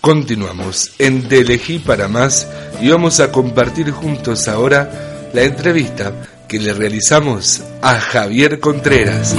Continuamos en Te elegí para más y vamos a compartir juntos ahora la entrevista que le realizamos a Javier Contreras.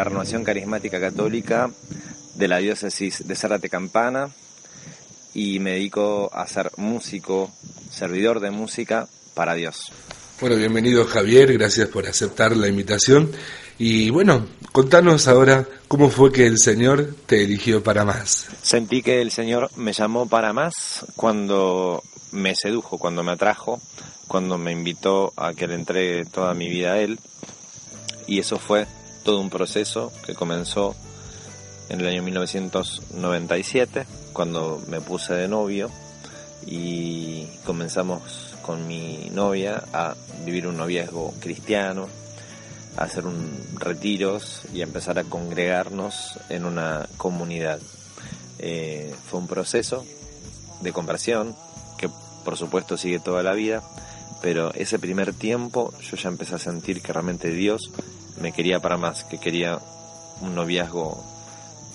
La Renovación Carismática Católica de la diócesis de Zárate Campana y me dedico a ser músico, servidor de música para Dios. Bueno, bienvenido Javier, gracias por aceptar la invitación. Y bueno, contanos ahora cómo fue que el Señor te eligió para más. Sentí que el Señor me llamó para más cuando me sedujo, cuando me atrajo, cuando me invitó a que le entregue toda mi vida a Él. Y eso fue todo un proceso que comenzó en el año 1997, cuando me puse de novio y comenzamos con mi novia a vivir un noviazgo cristiano, a hacer un retiros y a empezar a congregarnos en una comunidad. Eh, fue un proceso de conversión que por supuesto sigue toda la vida, pero ese primer tiempo yo ya empecé a sentir que realmente Dios me quería para más, que quería un noviazgo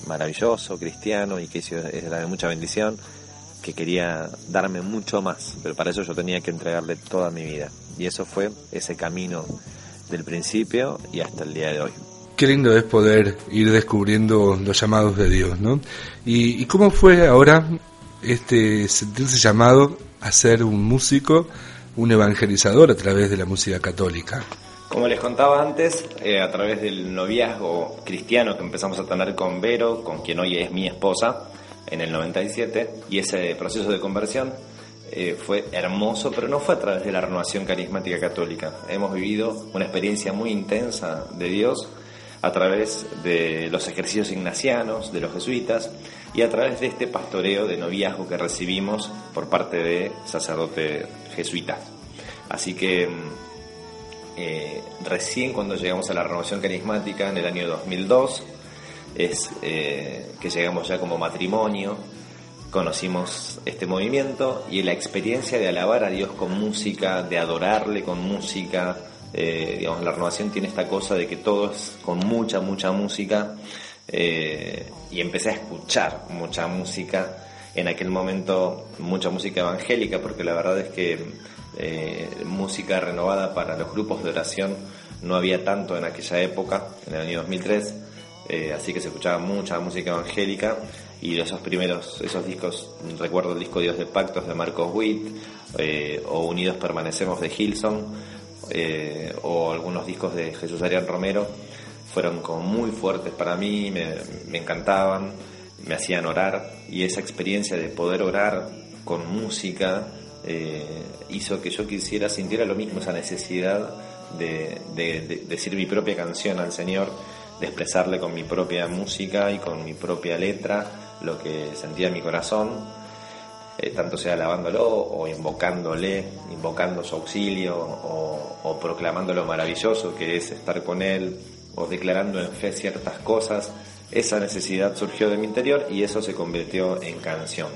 maravilloso, cristiano y que era de mucha bendición, que quería darme mucho más, pero para eso yo tenía que entregarle toda mi vida. Y eso fue ese camino del principio y hasta el día de hoy. Qué lindo es poder ir descubriendo los llamados de Dios, ¿no? ¿Y, y cómo fue ahora este sentirse llamado a ser un músico, un evangelizador a través de la música católica? Como les contaba antes, eh, a través del noviazgo cristiano que empezamos a tener con Vero, con quien hoy es mi esposa, en el 97, y ese proceso de conversión eh, fue hermoso, pero no fue a través de la renovación carismática católica. Hemos vivido una experiencia muy intensa de Dios a través de los ejercicios ignacianos, de los jesuitas, y a través de este pastoreo de noviazgo que recibimos por parte de sacerdotes jesuitas. Así que mm, eh, recién cuando llegamos a la renovación carismática en el año 2002, es eh, que llegamos ya como matrimonio, conocimos este movimiento y la experiencia de alabar a Dios con música, de adorarle con música, eh, digamos, la renovación tiene esta cosa de que todo es con mucha, mucha música y empecé a escuchar mucha música, en aquel momento mucha música evangélica, porque la verdad es que eh, música renovada para los grupos de oración no había tanto en aquella época, en el año 2003, eh, así que se escuchaba mucha música evangélica y esos primeros, esos discos, recuerdo el disco Dios de Pactos de Marcos Witt, eh, o Unidos Permanecemos de Hilson, o algunos discos de Jesús Arián Romero, fueron como muy fuertes para mí, me, me encantaban, me hacían orar y esa experiencia de poder orar con música eh, hizo que yo quisiera, sintiera lo mismo, esa necesidad de, decir mi propia canción al Señor, de expresarle con mi propia música y con mi propia letra lo que sentía en mi corazón, eh, tanto sea alabándolo o invocándole, invocando su auxilio o, o proclamando lo maravilloso que es estar con Él o declarando en fe ciertas cosas. Esa necesidad surgió de mi interior y eso se convirtió en canción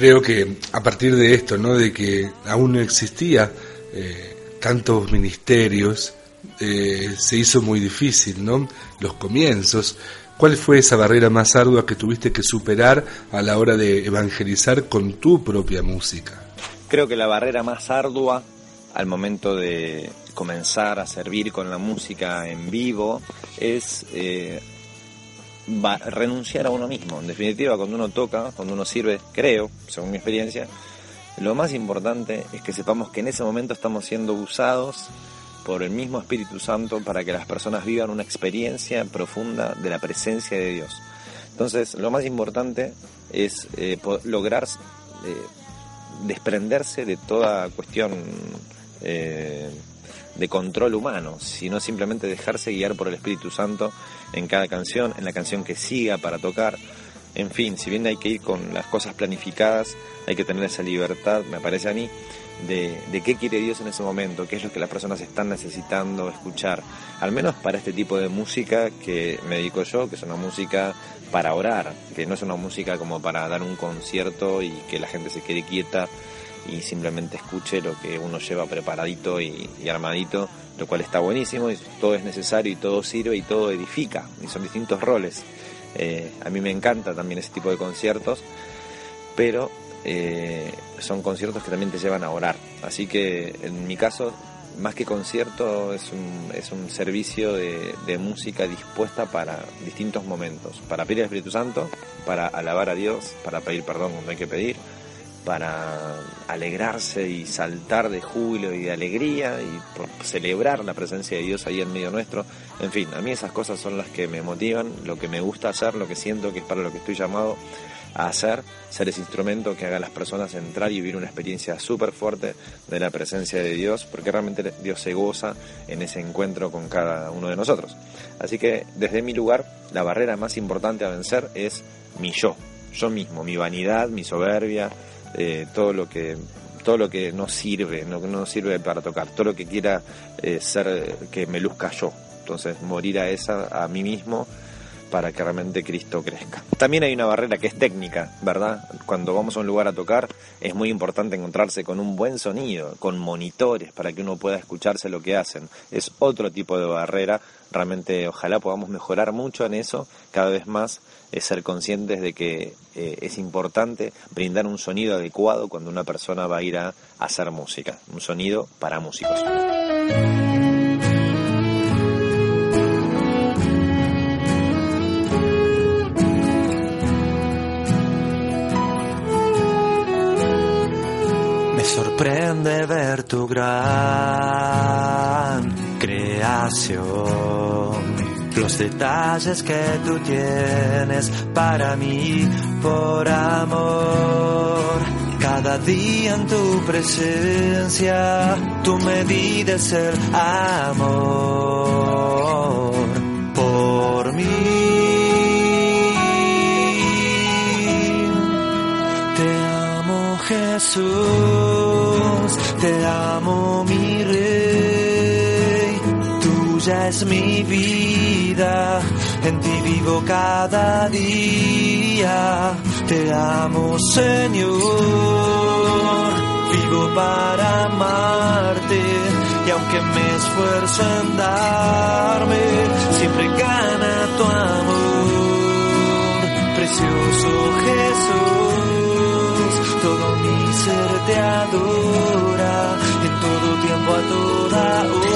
creo que a partir de esto, ¿no? de que aún no existía eh, tantos ministerios, eh, se hizo muy difícil, ¿no? Los comienzos. ¿Cuál fue esa barrera más ardua que tuviste que superar a la hora de evangelizar con tu propia música? Creo que la barrera más ardua al momento de comenzar a servir con la música en vivo es eh, va, renunciar a uno mismo. En definitiva, cuando uno toca, cuando uno sirve, creo, según mi experiencia, lo más importante es que sepamos que en ese momento estamos siendo usados por el mismo Espíritu Santo para que las personas vivan una experiencia profunda de la presencia de Dios. Entonces, lo más importante es eh, lograr eh, desprenderse de toda cuestión eh, de control humano, sino simplemente dejarse guiar por el Espíritu Santo en cada canción, en la canción que siga para tocar. En fin, si bien hay que ir con las cosas planificadas, hay que tener esa libertad, me parece a mí, de, qué quiere Dios en ese momento, qué es lo que las personas están necesitando escuchar. Al menos para este tipo de música que me dedico yo, que es una música para orar, que no es una música como para dar un concierto y que la gente se quede quieta y simplemente escuche lo que uno lleva preparadito y, armadito, lo cual está buenísimo, y todo es necesario y todo sirve y todo edifica, y son distintos roles. Eh, a mí me encanta también ese tipo de conciertos, pero eh, son conciertos que también te llevan a orar. Así que en mi caso más que concierto es un, es un servicio de, de música dispuesta para distintos momentos, para pedir al Espíritu Santo, para alabar a Dios, para pedir perdón cuando hay que pedir, para alegrarse y saltar de júbilo y de alegría y por celebrar la presencia de Dios ahí en medio nuestro. En fin, a mí esas cosas son las que me motivan, lo que me gusta hacer, lo que siento que es para lo que estoy llamado a hacer, ser ese instrumento que haga a las personas entrar y vivir una experiencia súper fuerte de la presencia de Dios, porque realmente Dios se goza en ese encuentro con cada uno de nosotros. Así que desde mi lugar, la barrera más importante a vencer es mi yo, yo mismo, mi vanidad, mi soberbia, eh, todo lo que todo lo que no sirve, no, no sirve para tocar, todo lo que quiera eh, ser que me luzca yo. Entonces morir a esa, a mí mismo para que realmente Cristo crezca. También hay una barrera que es técnica, ¿verdad? Cuando vamos a un lugar a tocar es muy importante encontrarse con un buen sonido, con monitores para que uno pueda escucharse lo que hacen. Es otro tipo de barrera. Realmente ojalá podamos mejorar mucho en eso cada vez más, es ser conscientes de que eh, es importante brindar un sonido adecuado cuando una persona va a ir a hacer música, un sonido para músicos. Sorprende ver tu gran creación. Los detalles que tú tienes para mí por amor. Cada día en tu presencia, tú me dices el amor Jesús te amo mi rey, tuya es mi vida, en ti vivo cada día, te amo Señor, vivo para amarte y aunque me esfuerzo en darme, siempre gana tu amor, precioso toda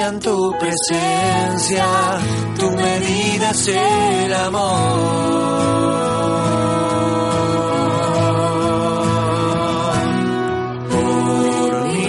En tu presencia, tu medida es el amor. Por mí.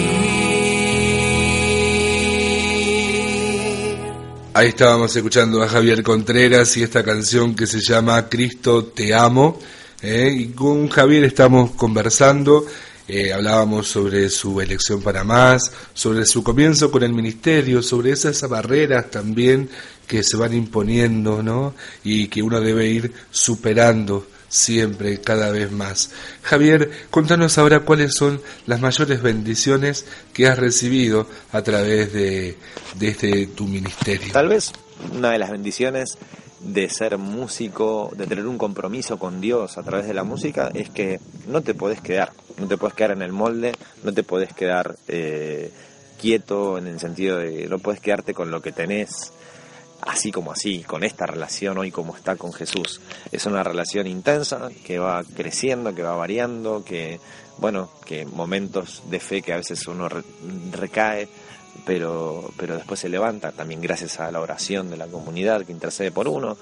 Ahí estábamos escuchando a Javier Contreras y esta canción que se llama Cristo te amo. ¿eh? Y con Javier estamos conversando, eh, hablábamos sobre su elección para más, sobre su comienzo con el ministerio, sobre esas barreras también que se van imponiendo, ¿no? Y que uno debe ir superando siempre, cada vez más. Javier, contanos ahora cuáles son las mayores bendiciones que has recibido a través de, este tu ministerio. Tal vez una de las bendiciones de ser músico, de tener un compromiso con Dios a través de la música, es que no te podés quedar, no te podés quedar en el molde, no te podés quedar eh, quieto en el sentido de no podés quedarte con lo que tenés así como así, con esta relación hoy como está con Jesús. Es una relación intensa que va creciendo, que va variando, que, bueno, que momentos de fe que a veces uno re- recae, pero, pero después se levanta, también gracias a la oración de la comunidad que intercede por uno.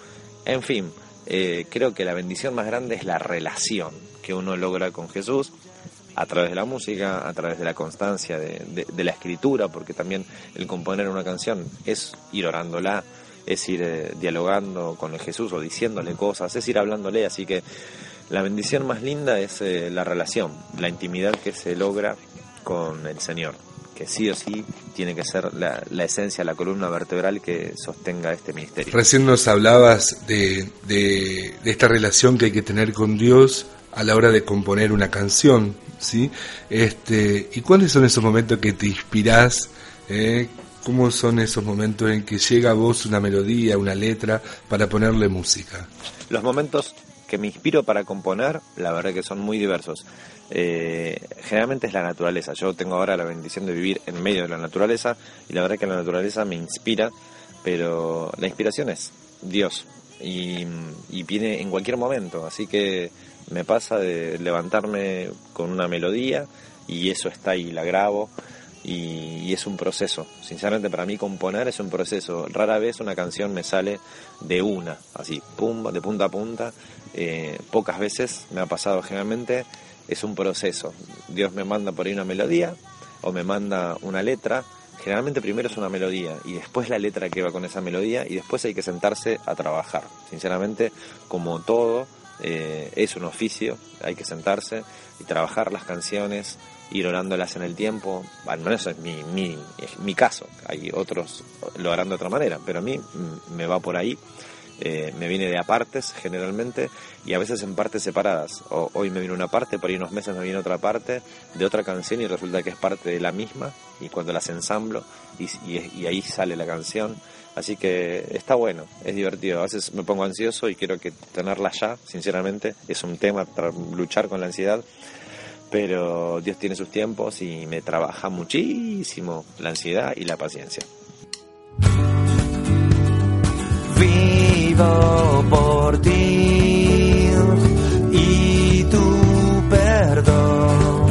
En fin, eh, creo que la bendición más grande es la relación que uno logra con Jesús a través de la música, a través de la constancia de, de- de la escritura, porque también el componer una canción es ir orándola, es ir eh, dialogando con el Jesús o diciéndole cosas, es ir hablándole, así que la bendición más linda es eh, la relación, la intimidad que se logra con el Señor, que sí o sí tiene que ser la, la esencia, la columna vertebral que sostenga este ministerio. Recién nos hablabas de, de, de esta relación que hay que tener con Dios a la hora de componer una canción, ¿sí? Este, ¿Y cuáles son esos momentos que te inspirás? eh? ¿Cómo son esos momentos en que llega a vos una melodía, una letra, para ponerle música? Los momentos que me inspiro para componer, la verdad que son muy diversos. Eh, generalmente es la naturaleza. Yo tengo ahora la bendición de vivir en medio de la naturaleza y la verdad que la naturaleza me inspira, pero la inspiración es Dios y, y viene en cualquier momento. Así que me pasa de levantarme con una melodía y eso está ahí, la grabo y, es un proceso. Sinceramente para mí componer es un proceso. Rara vez una canción me sale de una, así, pum, de punta a punta. Eh, pocas veces me ha pasado generalmente, es un proceso. Dios me manda por ahí una melodía o me manda una letra. Generalmente primero es una melodía y después la letra que va con esa melodía y después hay que sentarse a trabajar. Sinceramente, como todo, eh, es un oficio, hay que sentarse y trabajar las canciones, ir orándolas en el tiempo. Al menos es mi, mi, es mi caso. Hay otros lo harán de otra manera, pero a mí mm, me va por ahí. Eh, me viene de apartes generalmente y a veces en partes separadas. O, hoy me viene una parte, por ahí unos meses me viene otra parte de otra canción y resulta que es parte de la misma y cuando las ensamblo y, y- y ahí sale la canción. Así que está bueno, es divertido. A veces me pongo ansioso y quiero que tenerla ya, sinceramente. Es un tema luchar con la ansiedad, pero Dios tiene sus tiempos y me trabaja muchísimo la ansiedad y la paciencia. Vivo por ti y tu perdón.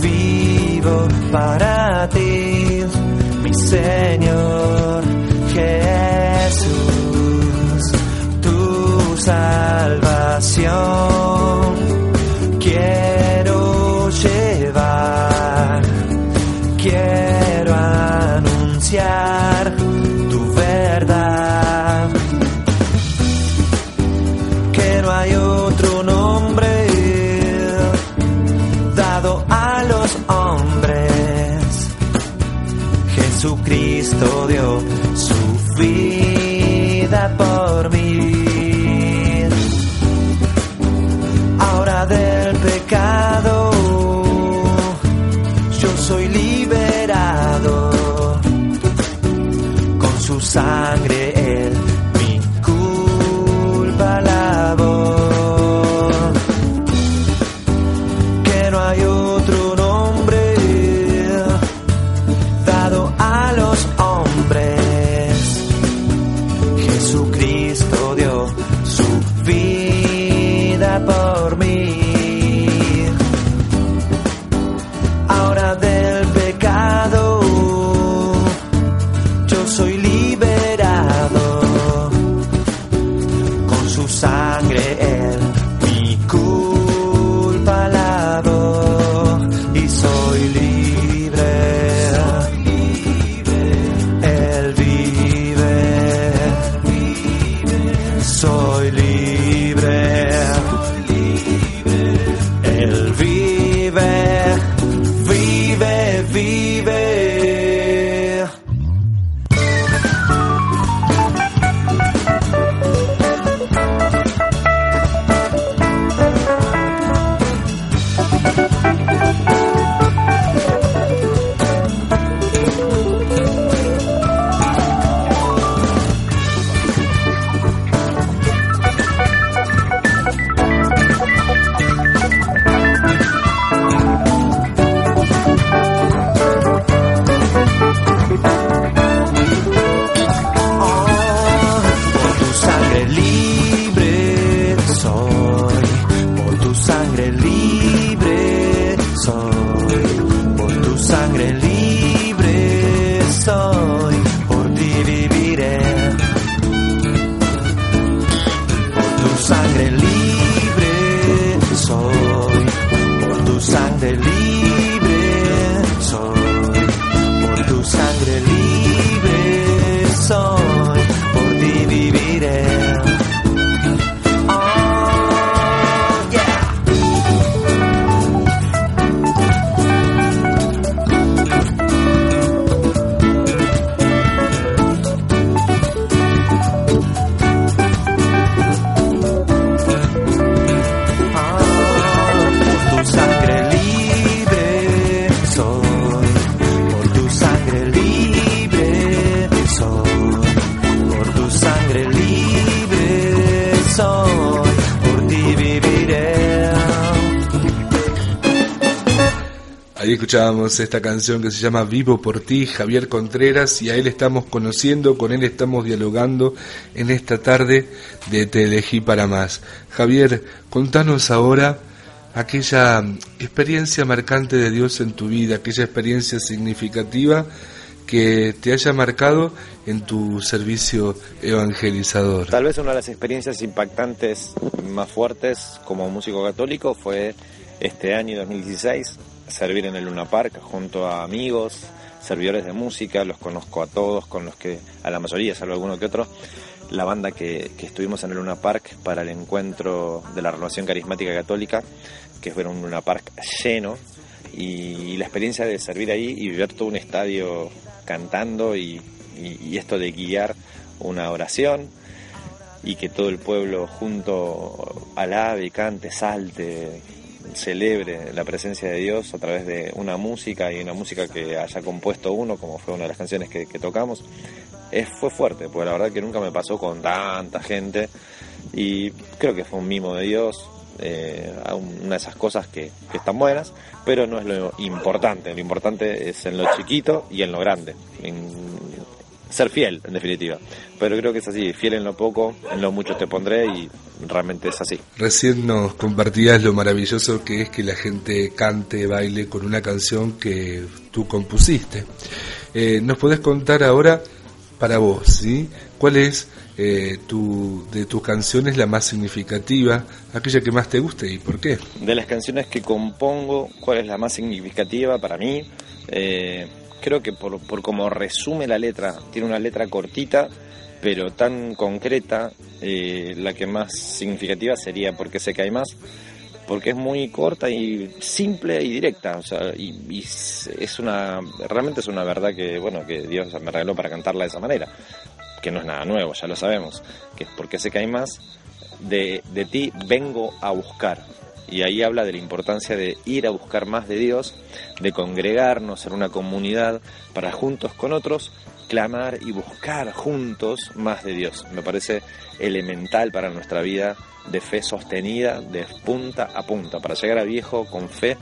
Vivo para ti, mi Señor escuchábamos esta canción que se llama Vivo por ti, Javier Contreras, y a él estamos conociendo, con él estamos dialogando en esta tarde de Te elegí para más. Javier, contanos ahora aquella experiencia marcante de Dios en tu vida, aquella experiencia significativa que te haya marcado en tu servicio evangelizador. Tal vez una de las experiencias impactantes más fuertes como músico católico fue este año 2016 servir en el Luna Park junto a amigos, servidores de música, los conozco a todos, con los que a la mayoría, salvo alguno que otro, la banda que, que estuvimos en el Luna Park para el encuentro de la renovación carismática católica, que fue un Luna Park lleno, y, la experiencia de servir ahí y ver todo un estadio cantando y- y esto de guiar una oración y que todo el pueblo junto alabe, cante, salte, celebre la presencia de Dios a través de una música y una música que haya compuesto uno, como fue una de las canciones que, tocamos, es, fue fuerte, porque la verdad que nunca me pasó con tanta gente y creo que fue un mimo de Dios, eh, una de esas cosas que, están buenas, pero no es lo importante, lo importante es en lo chiquito y en lo grande, ser fiel, en definitiva. Pero creo que es así, fiel en lo poco, en lo mucho te pondré y realmente es así. Recién nos compartías lo maravilloso que es que la gente cante, baile con una canción que tú compusiste. Eh, ¿Nos podés contar ahora, para vos, ¿sí? cuál es eh, tu, de tus canciones la más significativa, aquella que más te guste y por qué? De las canciones que compongo, ¿cuál es la más significativa para mí? Eh, creo que por, por como resume la letra, tiene una letra cortita, pero tan concreta, eh, la que más significativa sería Porque sé que hay más, porque es muy corta y simple y directa, o sea, y, y es una, realmente es una verdad que, bueno, que Dios me regaló para cantarla de esa manera, que no es nada nuevo, ya lo sabemos, que es Porque sé que hay más, de, de ti vengo a buscar, y ahí habla de la importancia de ir a buscar más de Dios, de congregarnos, ser una comunidad para juntos con otros clamar y buscar juntos más de Dios. Me parece elemental para nuestra vida de fe sostenida, de punta a punta. Para llegar a viejo con fe,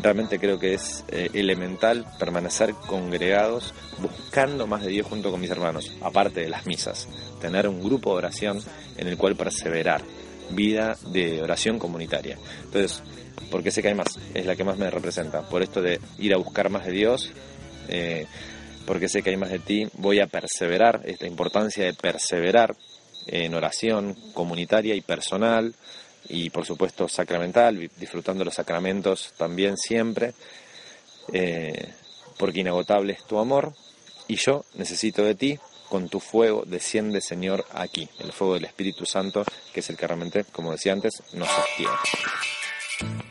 realmente creo que es eh, elemental permanecer congregados, buscando más de Dios junto con mis hermanos, aparte de las misas. Tener un grupo de oración en el cual perseverar vida de oración comunitaria. Entonces, porque sé que hay más, es la que más me representa. Por esto de ir a buscar más de Dios, eh, porque sé que hay más de ti, voy a perseverar, esta importancia de perseverar en oración comunitaria y personal, y por supuesto sacramental, disfrutando los sacramentos también siempre, eh, porque inagotable es tu amor, y yo necesito de ti, con tu fuego desciende Señor aquí, el fuego del Espíritu Santo, que es el que realmente, como decía antes, nos sostiene.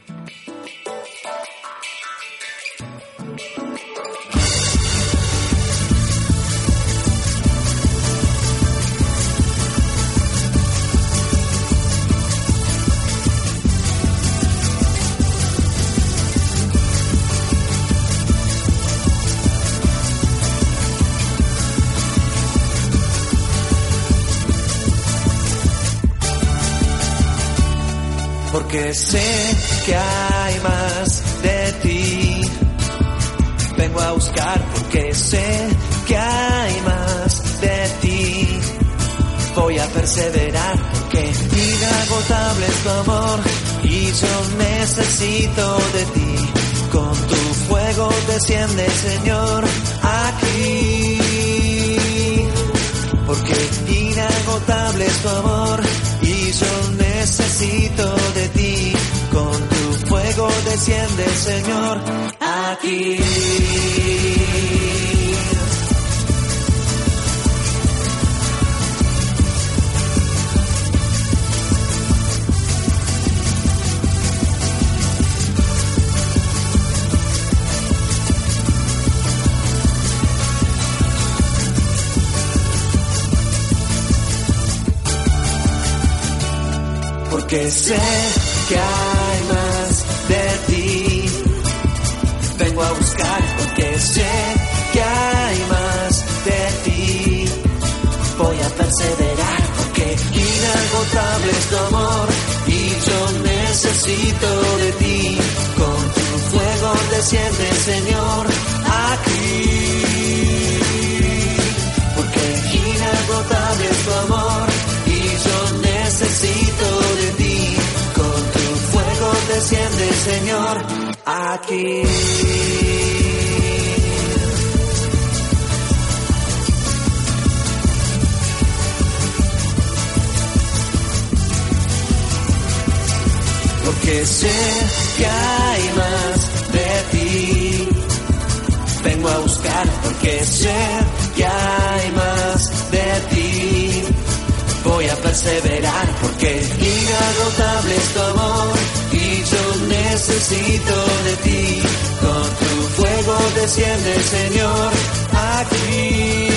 Porque sé que hay más de ti. Vengo a buscar porque sé que hay más de ti. Voy a perseverar porque inagotable es tu amor y yo necesito de ti. Con tu fuego desciende, Señor, aquí. Porque inagotable es tu amor y yo necesito de ti. Con tu fuego desciende, Señor, aquí. Porque sé que hay más de ti. Vengo a buscar porque sé que hay más de ti. Voy a perseverar porque inagotable es tu amor y yo necesito de ti. Con tu fuego desciende, Señor, Señor, aquí. Porque sé que hay más de ti. Vengo a buscar porque sé que hay más de ti. Voy a perseverar porque inagotable es tu amor y yo necesito de ti. Con tu fuego desciende, Señor, aquí.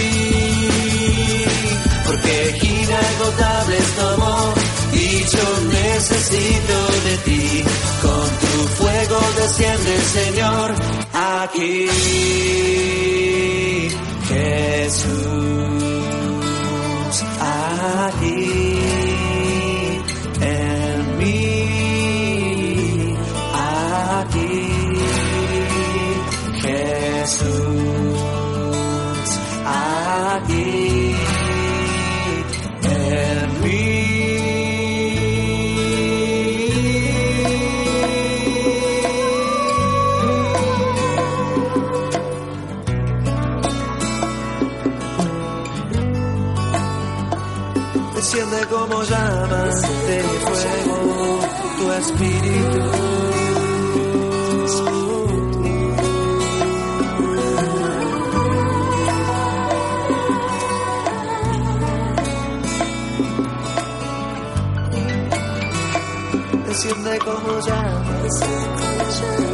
Porque inagotable es tu amor y yo necesito de ti. Con tu fuego desciende, Señor, aquí. Jesús aquí en tu espíritu. Desciende como llamas.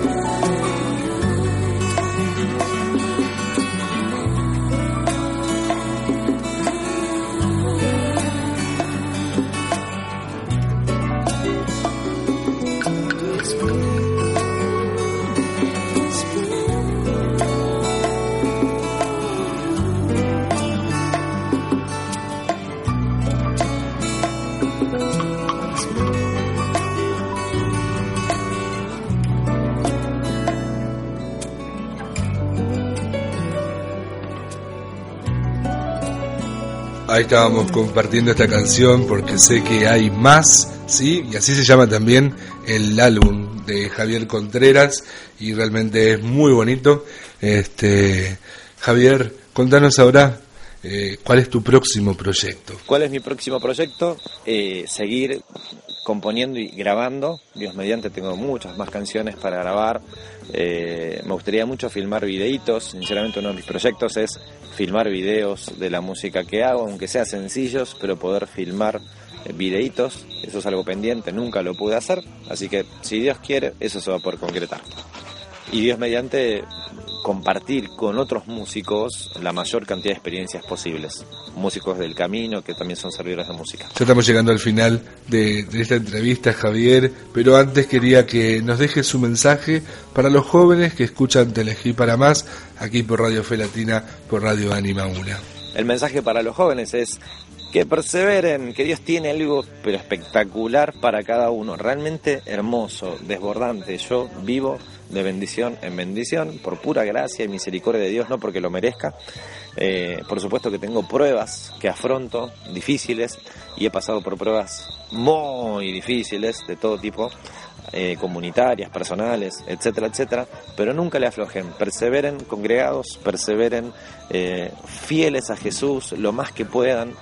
Ahí estábamos compartiendo esta canción porque sé que hay más, ¿sí? Y así se llama también el álbum de Javier Contreras y realmente es muy bonito. Este, Javier, contanos ahora eh, cuál es tu próximo proyecto. ¿Cuál es mi próximo proyecto? Eh, seguir componiendo y grabando. Dios mediante, tengo muchas más canciones para grabar. Eh, me gustaría mucho filmar videitos. Sinceramente, uno de mis proyectos es filmar videos de la música que hago, aunque sea sencillos, pero poder filmar videitos. Eso es algo pendiente, nunca lo pude hacer. Así que, si Dios quiere, eso se va a poder concretar. Y Dios mediante, compartir con otros músicos la mayor cantidad de experiencias posibles. Músicos del camino que también son servidores de música. Ya estamos llegando al final de, de esta entrevista, Javier, pero antes quería que nos dejes su mensaje para los jóvenes que escuchan Telejí para Más, aquí por Radio Fe Latina, por Radio Anima Una. El mensaje para los jóvenes es que perseveren, que Dios tiene algo pero espectacular para cada uno, realmente hermoso, desbordante. Yo vivo de bendición en bendición, por pura gracia y misericordia de Dios, no porque lo merezca. Eh, por supuesto que tengo pruebas que afronto, difíciles, y he pasado por pruebas muy difíciles de todo tipo, eh, comunitarias, personales, etcétera, etcétera, pero nunca le aflojen, perseveren congregados, perseveren eh, fieles a Jesús lo más que puedan,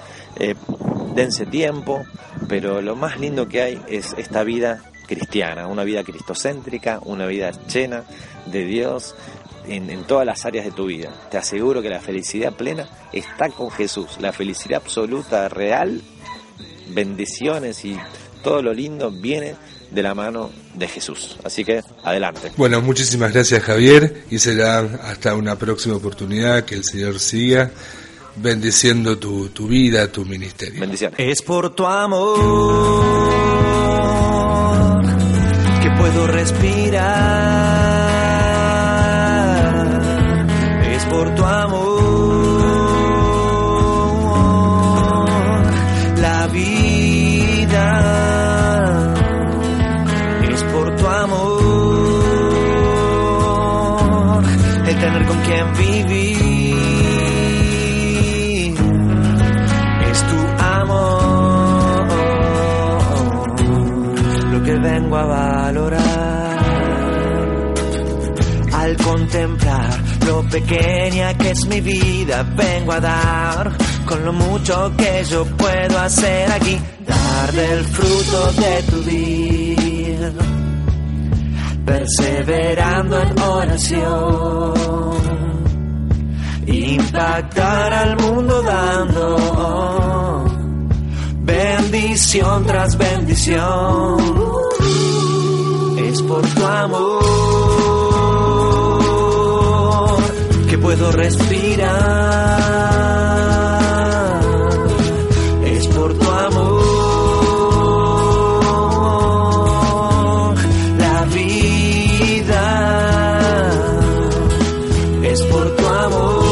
dense tiempo, pero lo más lindo que hay es esta vida cristiana, una vida cristocéntrica, una vida llena de Dios en, en, todas las áreas de tu vida. Te aseguro que la felicidad plena está con Jesús, la felicidad absoluta, real, bendiciones y todo lo lindo viene de la mano de Jesús. Así que adelante. Bueno, muchísimas gracias Javier y será hasta una próxima oportunidad que el Señor siga bendiciendo tu, tu vida, tu ministerio. Bendiciones. Es por tu amor puedo respirar. Mi vida, vengo a dar con lo mucho que yo puedo hacer aquí. Dar del fruto de tu vida, perseverando en oración impactar al mundo dando bendición tras bendición. Es por tu amor puedo respirar. Es por tu amor la vida. Es por tu amor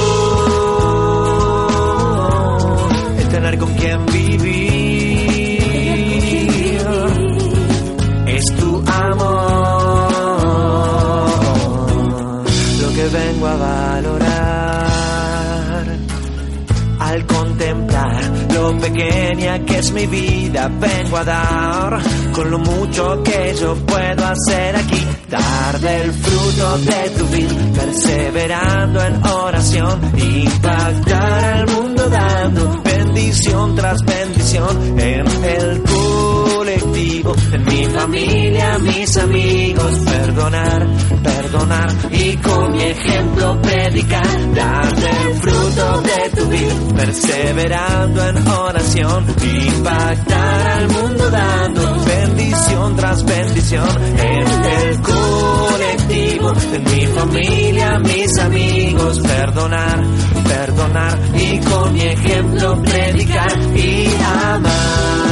el tener con quien vivir. Vida, vengo a dar con lo mucho que yo puedo hacer aquí. Dar del fruto de tu vida, perseverando en oración, impactar al mundo dando bendición tras bendición en el colectivo, en mi familia, mis amigos, perdonar, perdonar y con mi ejemplo predicar, dar del fruto de tu vida, perseverando en oración, impactar al mundo dando bendición tras bendición en el colectivo, en mi familia, mis amigos, perdonar, perdonar y con mi ejemplo predicar y amar. Amar.